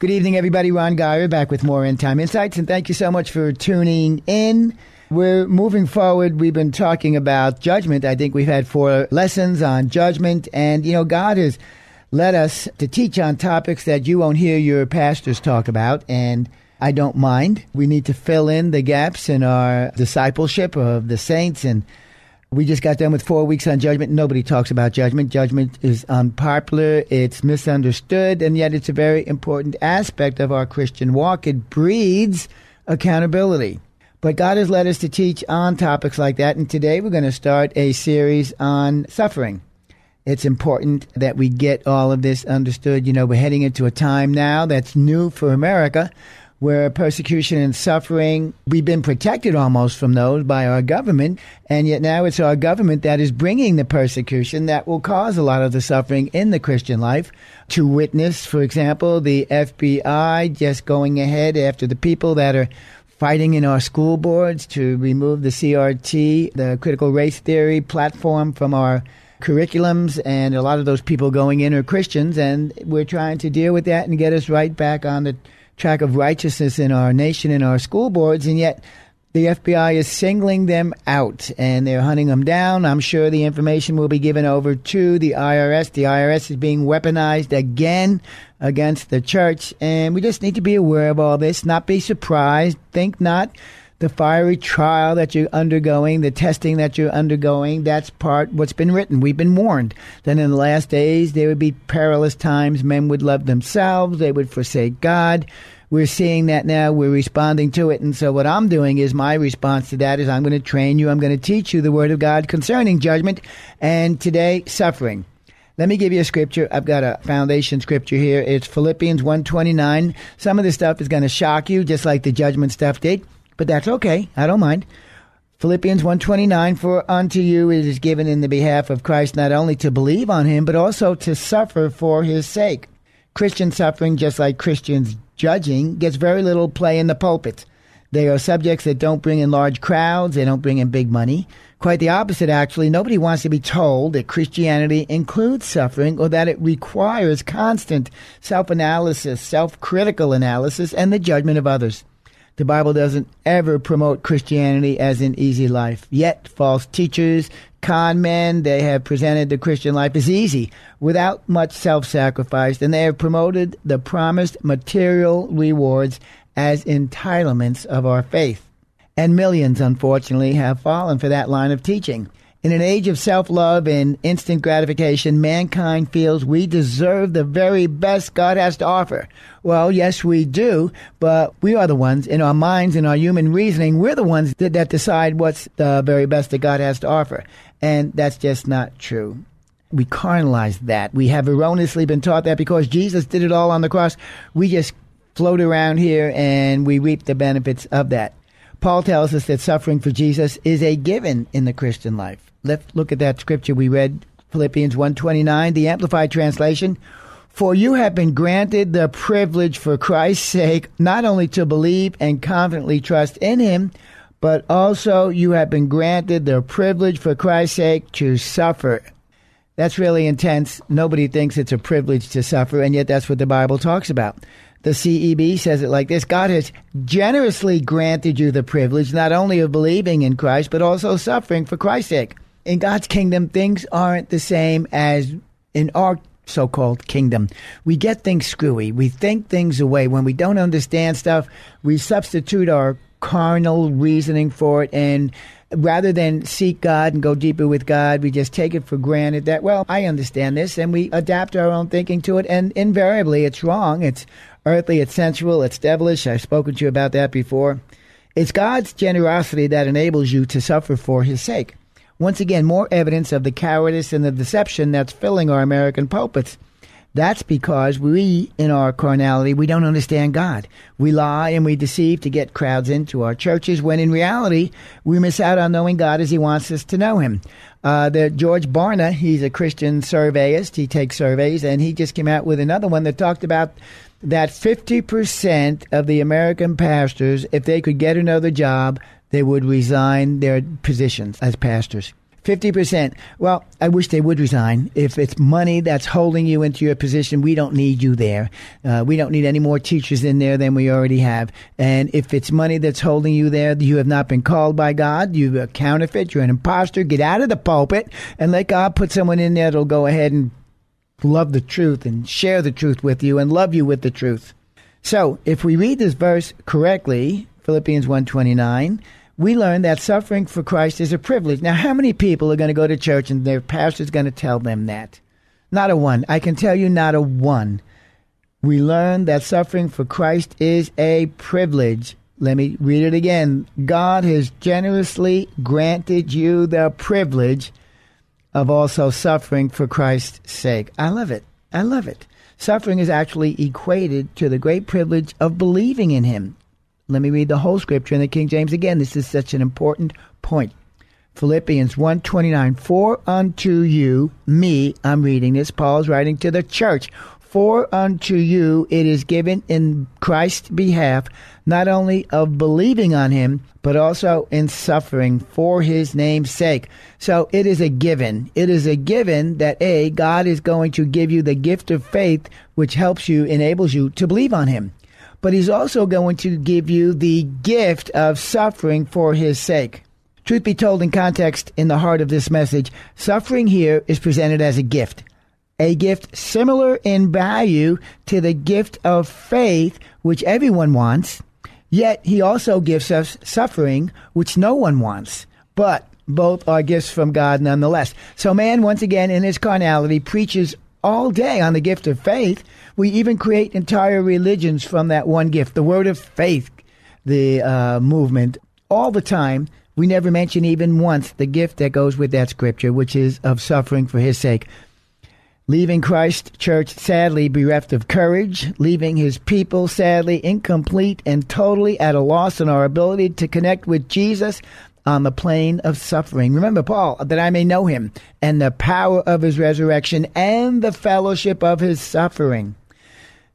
Good evening, everybody. Ron Geyer back with more End Time Insights, and thank you so much for tuning in. We're moving forward. We've been talking about judgment. I think we've had four lessons on judgment, and you know, God has led us to teach on topics that you won't hear your pastors talk about, and I don't mind. We need to fill in the gaps in our discipleship of the saints and we just got done with four weeks on judgment. Nobody talks about judgment. Judgment is unpopular, it's misunderstood, and yet it's a very important aspect of our Christian walk. It breeds accountability. But God has led us to teach on topics like that, and today we're going to start a series on suffering. It's important that we get all of this understood. You know, we're heading into a time now that's new for America where persecution and suffering, we've been protected almost from those by our government, and yet now it's our government that is bringing the persecution that will cause a lot of the suffering in the Christian life. To witness, for example, the FBI just going ahead after the people that are fighting in our school boards to remove the CRT, the critical race theory platform from our curriculums, and a lot of those people going in are Christians, and we're trying to deal with that and get us right back on the track of righteousness in our nation and our school boards, and yet the FBI is singling them out and they're hunting them down. I'm sure the information will be given over to the IRS. The IRS is being weaponized again against the church, and we just need to be aware of all this, not be surprised, think not the fiery trial that you're undergoing, the testing that you're undergoing, that's part what's been written. We've been warned that in the last days there would be perilous times. Men would love themselves, they would forsake God. We're seeing that now. We're responding to it. And so, what I'm doing is my response to that is I'm going to train you. I'm going to teach you the Word of God concerning judgment and today, suffering. Let me give you a scripture. I've got a foundation scripture here. It's Philippians 129. Some of this stuff is going to shock you, just like the judgment stuff did but that's okay. I don't mind. Philippians 1:29 for unto you it is given in the behalf of Christ not only to believe on him but also to suffer for his sake. Christian suffering just like Christians judging gets very little play in the pulpit. They are subjects that don't bring in large crowds, they don't bring in big money. Quite the opposite actually. Nobody wants to be told that Christianity includes suffering or that it requires constant self-analysis, self-critical analysis and the judgment of others. The Bible doesn't ever promote Christianity as an easy life. Yet, false teachers, con men, they have presented the Christian life as easy, without much self sacrifice, and they have promoted the promised material rewards as entitlements of our faith. And millions, unfortunately, have fallen for that line of teaching. In an age of self love and instant gratification, mankind feels we deserve the very best God has to offer. Well, yes, we do, but we are the ones in our minds, in our human reasoning, we're the ones that, that decide what's the very best that God has to offer. And that's just not true we carnalize that. We have erroneously been taught that because Jesus did it all on the cross, we just float around here and we reap the benefits of that. Paul tells us that suffering for Jesus is a given in the Christian life. Let's look at that scripture we read, Philippians 1:29, the amplified translation. For you have been granted the privilege for Christ's sake not only to believe and confidently trust in him, but also you have been granted the privilege for Christ's sake to suffer. That's really intense. Nobody thinks it's a privilege to suffer, and yet that's what the Bible talks about. The CEB says it like this God has generously granted you the privilege not only of believing in Christ, but also suffering for Christ's sake in God's kingdom, things aren't the same as in our so called kingdom. We get things screwy. We think things away. When we don't understand stuff, we substitute our carnal reasoning for it and rather than seek God and go deeper with God, we just take it for granted that, well, I understand this, and we adapt our own thinking to it, and invariably it's wrong. It's earthly, it's sensual, it's devilish. I've spoken to you about that before. It's God's generosity that enables you to suffer for His sake. Once again, more evidence of the cowardice and the deception that's filling our American pulpits. That's because we, in our carnality, we don't understand God. We lie and we deceive to get crowds into our churches when in reality, we miss out on knowing God as He wants us to know Him. Uh, the George Barna, he's a Christian surveyist. He takes surveys and he just came out with another one that talked about that 50% of the American pastors, if they could get another job, they would resign their positions as pastors. 50%. Well, I wish they would resign. If it's money that's holding you into your position, we don't need you there. Uh, we don't need any more teachers in there than we already have. And if it's money that's holding you there, you have not been called by God. You're a counterfeit. You're an impostor. Get out of the pulpit and let God put someone in there that'll go ahead and love the truth and share the truth with you and love you with the truth. So, if we read this verse correctly, Philippians 129, we learn that suffering for Christ is a privilege. Now, how many people are going to go to church and their pastor's going to tell them that? Not a one. I can tell you, not a one. We learn that suffering for Christ is a privilege. Let me read it again. God has generously granted you the privilege of also suffering for Christ's sake. I love it. I love it. Suffering is actually equated to the great privilege of believing in Him. Let me read the whole scripture in the King James again. This is such an important point. Philippians 1:29 For unto you me I'm reading this Paul is writing to the church for unto you it is given in Christ's behalf not only of believing on him but also in suffering for his name's sake. So it is a given. It is a given that A God is going to give you the gift of faith which helps you enables you to believe on him but he's also going to give you the gift of suffering for his sake. Truth be told, in context, in the heart of this message, suffering here is presented as a gift. A gift similar in value to the gift of faith, which everyone wants, yet he also gives us suffering, which no one wants. But both are gifts from God nonetheless. So man, once again, in his carnality, preaches all day on the gift of faith. We even create entire religions from that one gift, the word of faith, the uh, movement, all the time. We never mention even once the gift that goes with that scripture, which is of suffering for his sake. Leaving Christ Church sadly bereft of courage, leaving his people sadly incomplete and totally at a loss in our ability to connect with Jesus on the plane of suffering. Remember, Paul, that I may know him and the power of his resurrection and the fellowship of his suffering.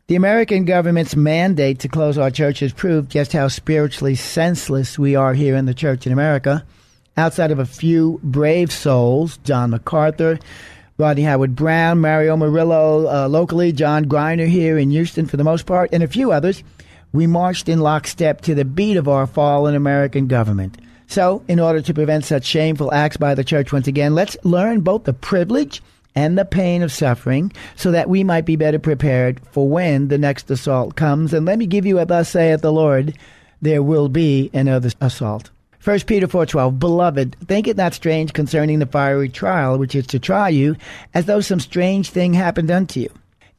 The American government's mandate to close our churches proved just how spiritually senseless we are here in the church in America. Outside of a few brave souls, John MacArthur, Rodney Howard-Browne, Mario Murillo, uh, locally, John Greiner here in Houston for the most part, and a few others, we marched in lockstep to the beat of our fallen American government. So, in order to prevent such shameful acts by the church once again, let's learn both the privilege and the pain of suffering so that we might be better prepared for when the next assault comes. And let me give you a thus saith the Lord, there will be another assault. 1 Peter 4:12 Beloved, think it not strange concerning the fiery trial which is to try you, as though some strange thing happened unto you.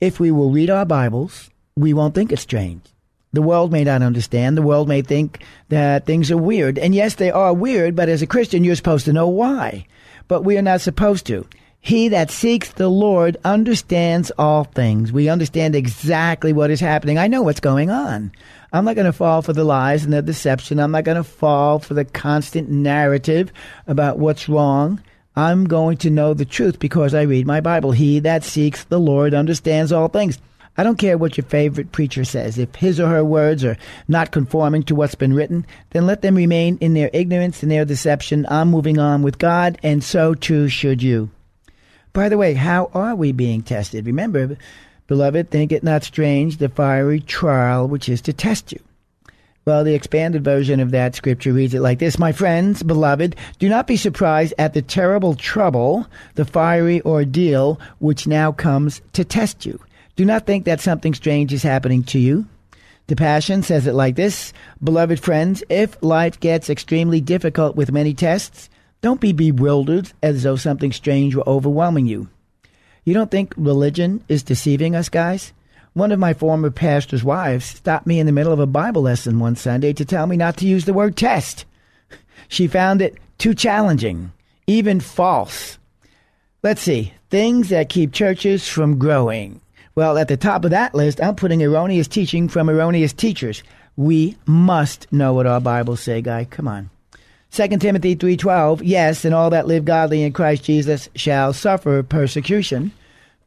If we will read our Bibles, we won't think it strange. The world may not understand. The world may think that things are weird. And yes, they are weird, but as a Christian, you're supposed to know why. But we are not supposed to. He that seeks the Lord understands all things. We understand exactly what is happening. I know what's going on. I'm not going to fall for the lies and the deception. I'm not going to fall for the constant narrative about what's wrong. I'm going to know the truth because I read my Bible. He that seeks the Lord understands all things. I don't care what your favorite preacher says. If his or her words are not conforming to what's been written, then let them remain in their ignorance and their deception. I'm moving on with God, and so too should you. By the way, how are we being tested? Remember, beloved, think it not strange the fiery trial which is to test you. Well, the expanded version of that scripture reads it like this My friends, beloved, do not be surprised at the terrible trouble, the fiery ordeal which now comes to test you. Do not think that something strange is happening to you. The Passion says it like this Beloved friends, if life gets extremely difficult with many tests, don't be bewildered as though something strange were overwhelming you. You don't think religion is deceiving us, guys? One of my former pastor's wives stopped me in the middle of a Bible lesson one Sunday to tell me not to use the word test. She found it too challenging, even false. Let's see, things that keep churches from growing. Well, at the top of that list, I'm putting erroneous teaching from erroneous teachers. We must know what our Bibles say, guy. Come on. 2 Timothy 3:12 Yes, and all that live godly in Christ Jesus shall suffer persecution.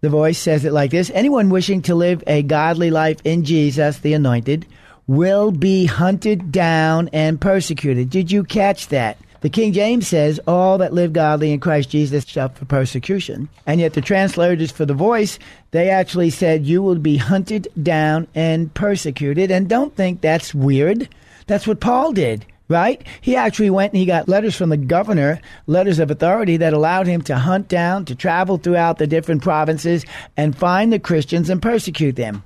The voice says it like this Anyone wishing to live a godly life in Jesus, the anointed, will be hunted down and persecuted. Did you catch that? The King James says, All that live godly in Christ Jesus suffer persecution. And yet the translators for the voice, they actually said, You will be hunted down and persecuted. And don't think that's weird. That's what Paul did right? He actually went and he got letters from the governor, letters of authority that allowed him to hunt down, to travel throughout the different provinces and find the Christians and persecute them.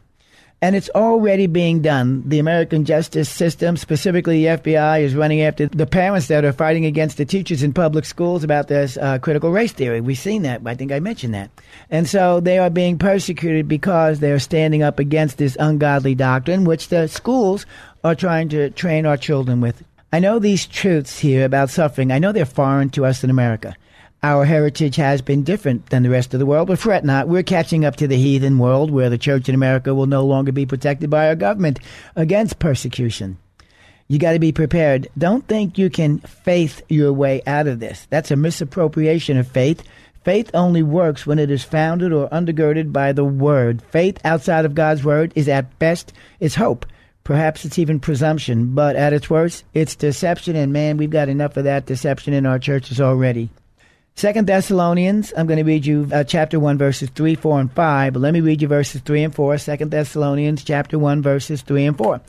And it's already being done. The American justice system, specifically the FBI, is running after the parents that are fighting against the teachers in public schools about this uh, critical race theory. We've seen that. I think I mentioned that. And so they are being persecuted because they're standing up against this ungodly doctrine, which the schools are trying to train our children with. I know these truths here about suffering, I know they're foreign to us in America. Our heritage has been different than the rest of the world, but fret not. We're catching up to the heathen world where the church in America will no longer be protected by our government against persecution. You got to be prepared. Don't think you can faith your way out of this. That's a misappropriation of faith. Faith only works when it is founded or undergirded by the Word. Faith outside of God's Word is at best is hope. Perhaps it's even presumption, but at its worst, it's deception, and man, we've got enough of that deception in our churches already. Second Thessalonians, I'm going to read you uh, chapter 1, verses 3, 4, and 5, but let me read you verses 3 and 4. Second Thessalonians, chapter 1, verses 3 and 4.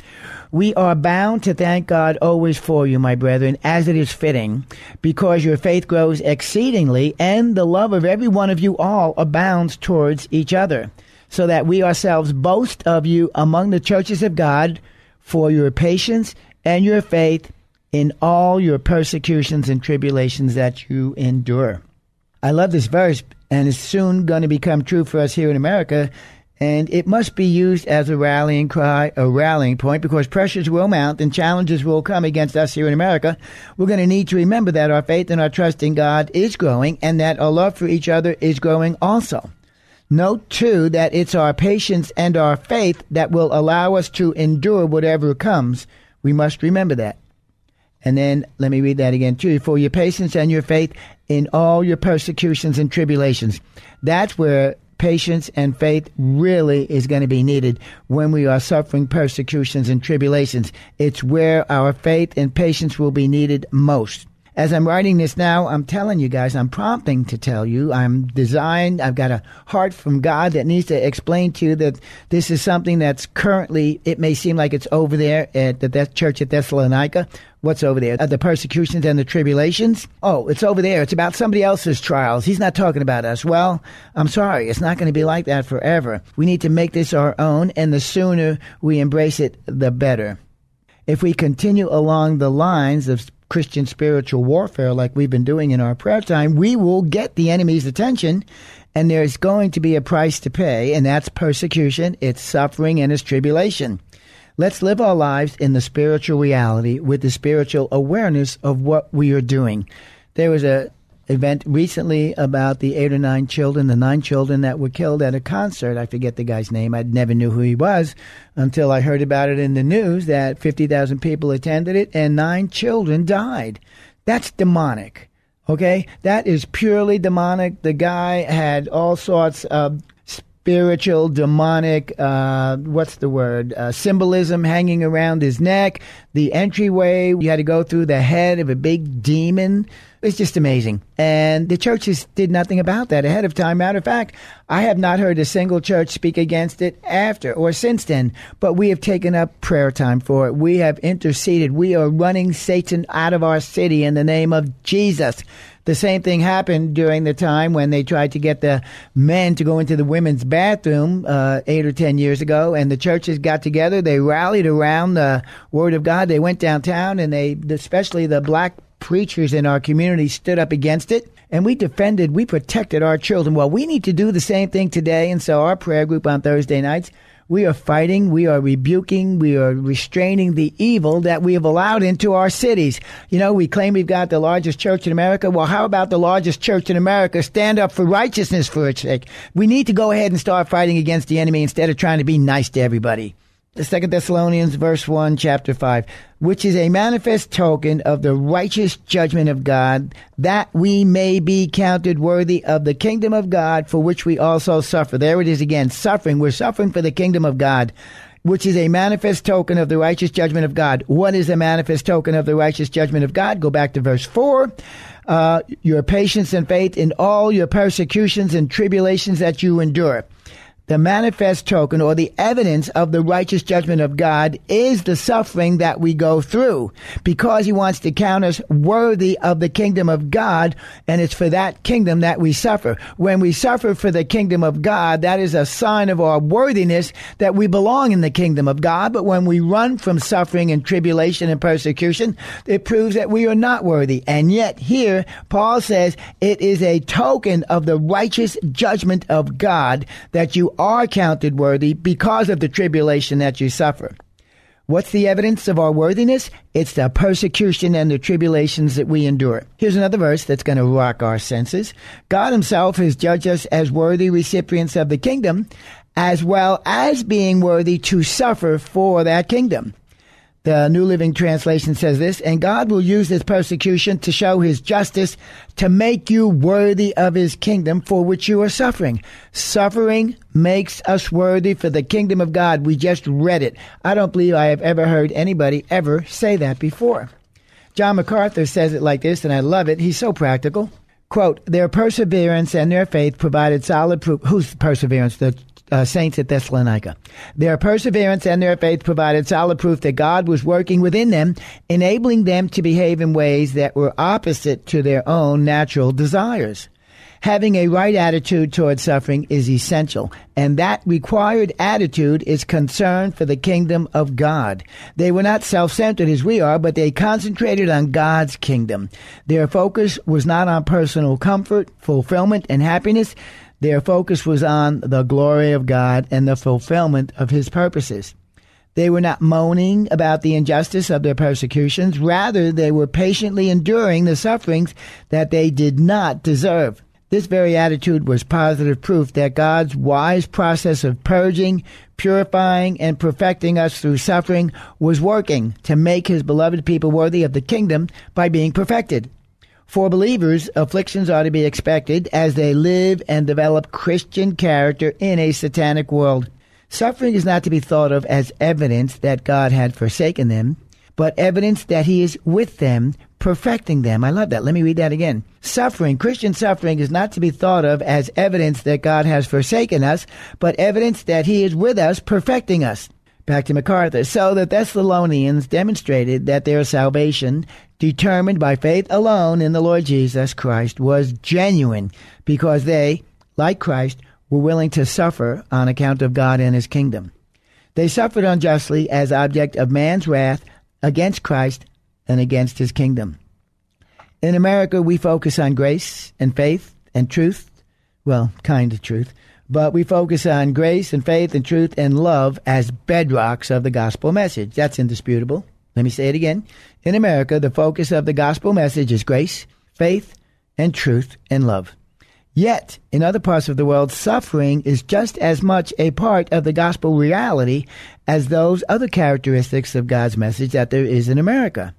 We are bound to thank God always for you, my brethren, as it is fitting, because your faith grows exceedingly, and the love of every one of you all abounds towards each other so that we ourselves boast of you among the churches of God for your patience and your faith in all your persecutions and tribulations that you endure. I love this verse, and it's soon going to become true for us here in America. And it must be used as a rallying cry, a rallying point, because pressures will mount and challenges will come against us here in America. We're going to need to remember that our faith and our trust in God is growing and that our love for each other is growing also. Note too that it's our patience and our faith that will allow us to endure whatever comes. We must remember that. And then let me read that again too. For your patience and your faith in all your persecutions and tribulations. That's where patience and faith really is going to be needed when we are suffering persecutions and tribulations. It's where our faith and patience will be needed most as I'm writing this now, I'm telling you guys, I'm prompting to tell you, I'm designed, I've got a heart from God that needs to explain to you that this is something that's currently, it may seem like it's over there at the that church at Thessalonica. What's over there? The persecutions and the tribulations? Oh, it's over there. It's about somebody else's trials. He's not talking about us. Well, I'm sorry. It's not going to be like that forever. We need to make this our own, and the sooner we embrace it, the better. If we continue along the lines of Christian spiritual warfare like we've been doing in our prayer time, we will get the enemy's attention and there's going to be a price to pay, and that's persecution, it's suffering, and it's tribulation. Let's live our lives in the spiritual reality with the spiritual awareness of what we are doing. There was a event recently about the eight or nine children, the nine children that were killed at a concert. I forget the guy's name. I never knew who he was until I heard about it in the news that 50,000 people attended it and nine children died. That's demonic. Okay? That is purely demonic. The guy had all sorts of spiritual, demonic, uh, what's the word, uh, symbolism hanging around his neck. The entryway, you had to go through the head of a big demon. It's just amazing. And the churches did nothing about that ahead of time. Matter of fact, I have not heard a single church speak against it after or since then, but we have taken up prayer time for it. We have interceded. We are running Satan out of our city in the name of Jesus. The same thing happened during the time when they tried to get the men to go into the women's bathroom uh, eight or ten years ago, and the churches got together. They rallied around the Word of God. They went downtown, and they, especially the black preachers in our community, stood up against it. And we defended, we protected our children. Well, we need to do the same thing today. And so our prayer group on Thursday nights we are fighting, we are rebuking, we are restraining the evil that we have allowed into our cities. You know, we claim we've got the largest church in America. Well, how about the largest church in America stand up for righteousness for its sake? We need to go ahead and start fighting against the enemy instead of trying to be nice to everybody the Second Thessalonians verse one, chapter five, which is a manifest token of the righteous judgment of God, that we may be counted worthy of the kingdom of God, for which we also suffer. There it is again, suffering. We're suffering for the kingdom of God. Which is a manifest token of the righteous judgment of God. What is a manifest token of the righteous judgment of God? Go back to verse 4. Uh, your patience and faith in all your persecutions and tribulations that you endure the manifest token or the evidence of the righteous judgment of God is the suffering that we go through because he wants to count us worthy of the kingdom of God and it's for that kingdom that we suffer. When we suffer for the kingdom of God, that is a sign of our worthiness that we belong in the kingdom of God. But when we run from suffering and tribulation and persecution, it proves that we are not worthy. And yet here, Paul says it is a token of the righteous judgment of God that you are counted worthy because of the tribulation that you suffer. What's the evidence of our worthiness? It's the persecution and the tribulations that we endure. Here's another verse that's going to rock our senses. God Himself has judged us as worthy recipients of the kingdom, as well as being worthy to suffer for that kingdom. The New Living Translation says this, and God will use this persecution to show his justice to make you worthy of his kingdom for which you are suffering. Suffering makes us worthy for the kingdom of God. We just read it. I don't believe I have ever heard anybody ever say that before. John MacArthur says it like this, and I love it. He's so practical. Quote, their perseverance and their faith provided solid proof. Whose perseverance? The uh, saints at Thessalonica. Their perseverance and their faith provided solid proof that God was working within them, enabling them to behave in ways that were opposite to their own natural desires. Having a right attitude toward suffering is essential, and that required attitude is concern for the kingdom of God. They were not self-centered as we are, but they concentrated on God's kingdom. Their focus was not on personal comfort, fulfillment, and happiness. Their focus was on the glory of God and the fulfillment of his purposes. They were not moaning about the injustice of their persecutions. Rather, they were patiently enduring the sufferings that they did not deserve. This very attitude was positive proof that God's wise process of purging, purifying, and perfecting us through suffering was working to make his beloved people worthy of the kingdom by being perfected. For believers, afflictions are to be expected as they live and develop Christian character in a satanic world. Suffering is not to be thought of as evidence that God had forsaken them, but evidence that He is with them, perfecting them. I love that. Let me read that again. Suffering, Christian suffering, is not to be thought of as evidence that God has forsaken us, but evidence that He is with us, perfecting us. Back to MacArthur. So the Thessalonians demonstrated that their salvation determined by faith alone in the Lord Jesus Christ, was genuine because they, like Christ, were willing to suffer on account of God and his kingdom. They suffered unjustly as object of man's wrath against Christ and against his kingdom. In America, we focus on grace and faith and truth. Well, kind of truth. But we focus on grace and faith and truth and love as bedrocks of the gospel message. That's indisputable. Let me say it again. In America, the focus of the gospel message is grace, faith, and truth and love. Yet, in other parts of the world, suffering is just as much a part of the gospel reality as those other characteristics of God's message that there is in America.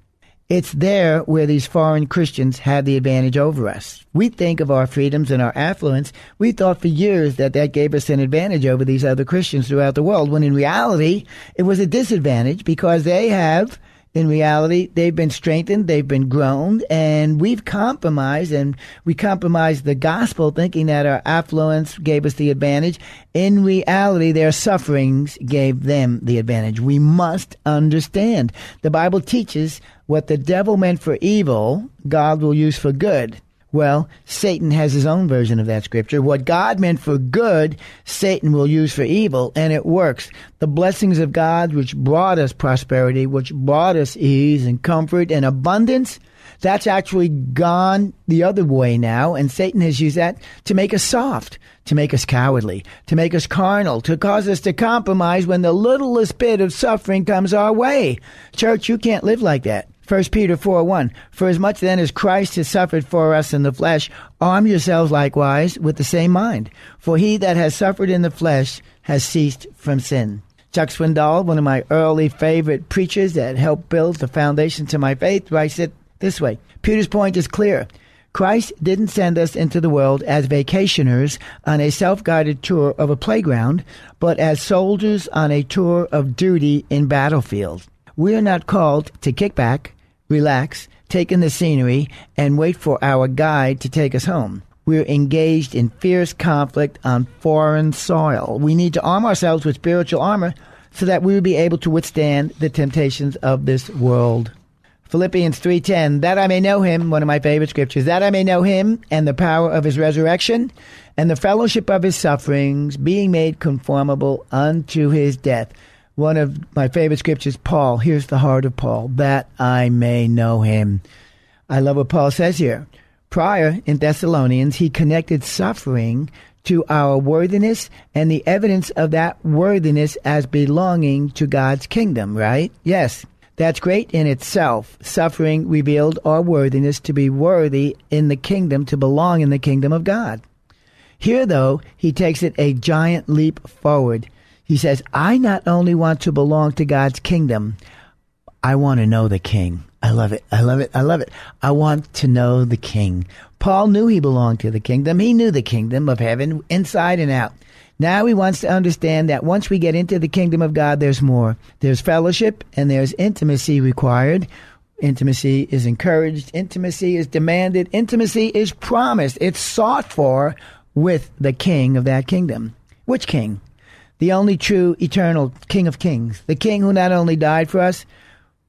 It's there where these foreign Christians have the advantage over us. We think of our freedoms and our affluence. We thought for years that that gave us an advantage over these other Christians throughout the world, when in reality, it was a disadvantage because they have in reality, they've been strengthened, they've been grown, and we've compromised, and we compromised the gospel thinking that our affluence gave us the advantage. In reality, their sufferings gave them the advantage. We must understand. The Bible teaches what the devil meant for evil, God will use for good. Well, Satan has his own version of that scripture. What God meant for good, Satan will use for evil, and it works. The blessings of God, which brought us prosperity, which brought us ease and comfort and abundance, that's actually gone the other way now, and Satan has used that to make us soft, to make us cowardly, to make us carnal, to cause us to compromise when the littlest bit of suffering comes our way. Church, you can't live like that. 1 Peter 4 1. For as much then as Christ has suffered for us in the flesh, arm yourselves likewise with the same mind. For he that has suffered in the flesh has ceased from sin. Chuck Swindoll, one of my early favorite preachers that helped build the foundation to my faith, writes it this way Peter's point is clear. Christ didn't send us into the world as vacationers on a self guided tour of a playground, but as soldiers on a tour of duty in battlefield. We are not called to kick back, relax, take in the scenery, and wait for our guide to take us home. We're engaged in fierce conflict on foreign soil. We need to arm ourselves with spiritual armor so that we will be able to withstand the temptations of this world. Philippians 3:10 that I may know him one of my favorite scriptures that I may know him and the power of his resurrection and the fellowship of his sufferings being made conformable unto his death one of my favorite scriptures, Paul. Here's the heart of Paul, that I may know him. I love what Paul says here. Prior in Thessalonians, he connected suffering to our worthiness and the evidence of that worthiness as belonging to God's kingdom, right? Yes. That's great in itself. Suffering revealed our worthiness to be worthy in the kingdom, to belong in the kingdom of God. Here, though, he takes it a giant leap forward. He says, I not only want to belong to God's kingdom, I want to know the king. I love it. I love it. I love it. I want to know the king. Paul knew he belonged to the kingdom. He knew the kingdom of heaven inside and out. Now he wants to understand that once we get into the kingdom of God, there's more. There's fellowship and there's intimacy required. Intimacy is encouraged. Intimacy is demanded. Intimacy is promised. It's sought for with the king of that kingdom. Which king? The only true eternal King of Kings, the King who not only died for us,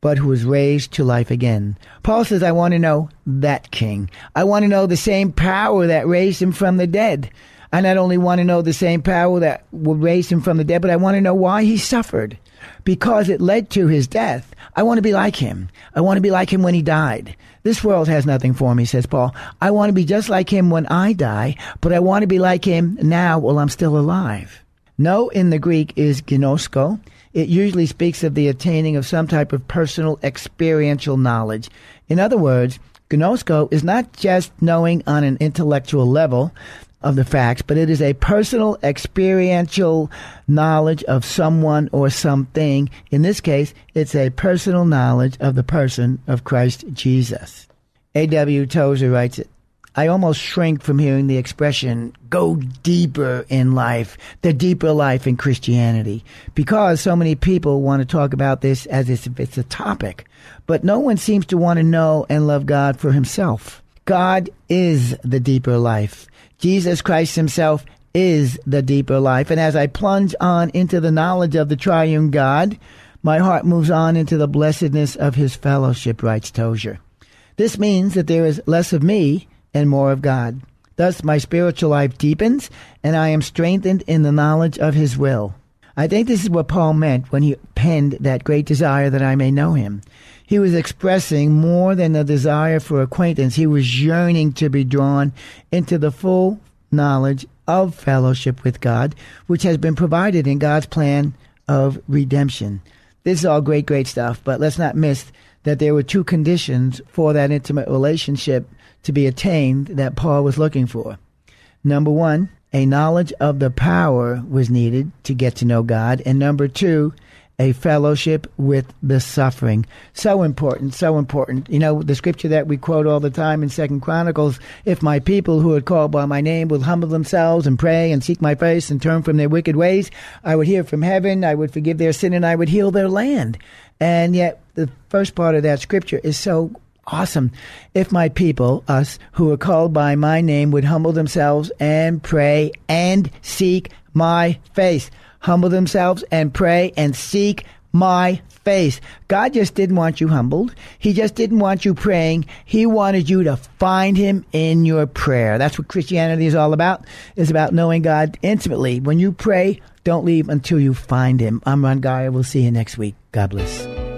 but who was raised to life again. Paul says, I want to know that King. I want to know the same power that raised him from the dead. I not only want to know the same power that raised him from the dead, but I want to know why he suffered. Because it led to his death. I want to be like him. I want to be like him when he died. This world has nothing for me, says Paul. I want to be just like him when I die, but I want to be like him now while I'm still alive. Know in the Greek is gnosko. It usually speaks of the attaining of some type of personal experiential knowledge. In other words, gnosko is not just knowing on an intellectual level of the facts, but it is a personal experiential knowledge of someone or something. In this case, it's a personal knowledge of the person of Christ Jesus. A.W. Tozer writes it. I almost shrink from hearing the expression, go deeper in life, the deeper life in Christianity, because so many people want to talk about this as if it's a topic. But no one seems to want to know and love God for himself. God is the deeper life. Jesus Christ himself is the deeper life. And as I plunge on into the knowledge of the triune God, my heart moves on into the blessedness of his fellowship, writes Tozer. This means that there is less of me and more of God. Thus, my spiritual life deepens, and I am strengthened in the knowledge of His will. I think this is what Paul meant when he penned that great desire that I may know Him. He was expressing more than a desire for acquaintance. He was yearning to be drawn into the full knowledge of fellowship with God, which has been provided in God's plan of redemption. This is all great, great stuff, but let's not miss that there were two conditions for that intimate relationship to be attained that Paul was looking for. Number one, a knowledge of the power was needed to get to know God. And number two, a fellowship with the suffering. So important, so important. You know, the scripture that we quote all the time in Second Chronicles, if my people who are called by my name will humble themselves and pray and seek my face and turn from their wicked ways, I would hear from heaven, I would forgive their sin, and I would heal their land. And yet, the first part of that scripture is so awesome. If my people, us who are called by my name, would humble themselves and pray and seek my face humble themselves and pray and seek my face. God just didn't want you humbled. He just didn't want you praying. He wanted you to find him in your prayer. That's what Christianity is all about. It's about knowing God intimately. When you pray, don't leave until you find him. I'm Ron Geyer. We'll see you next week. God bless.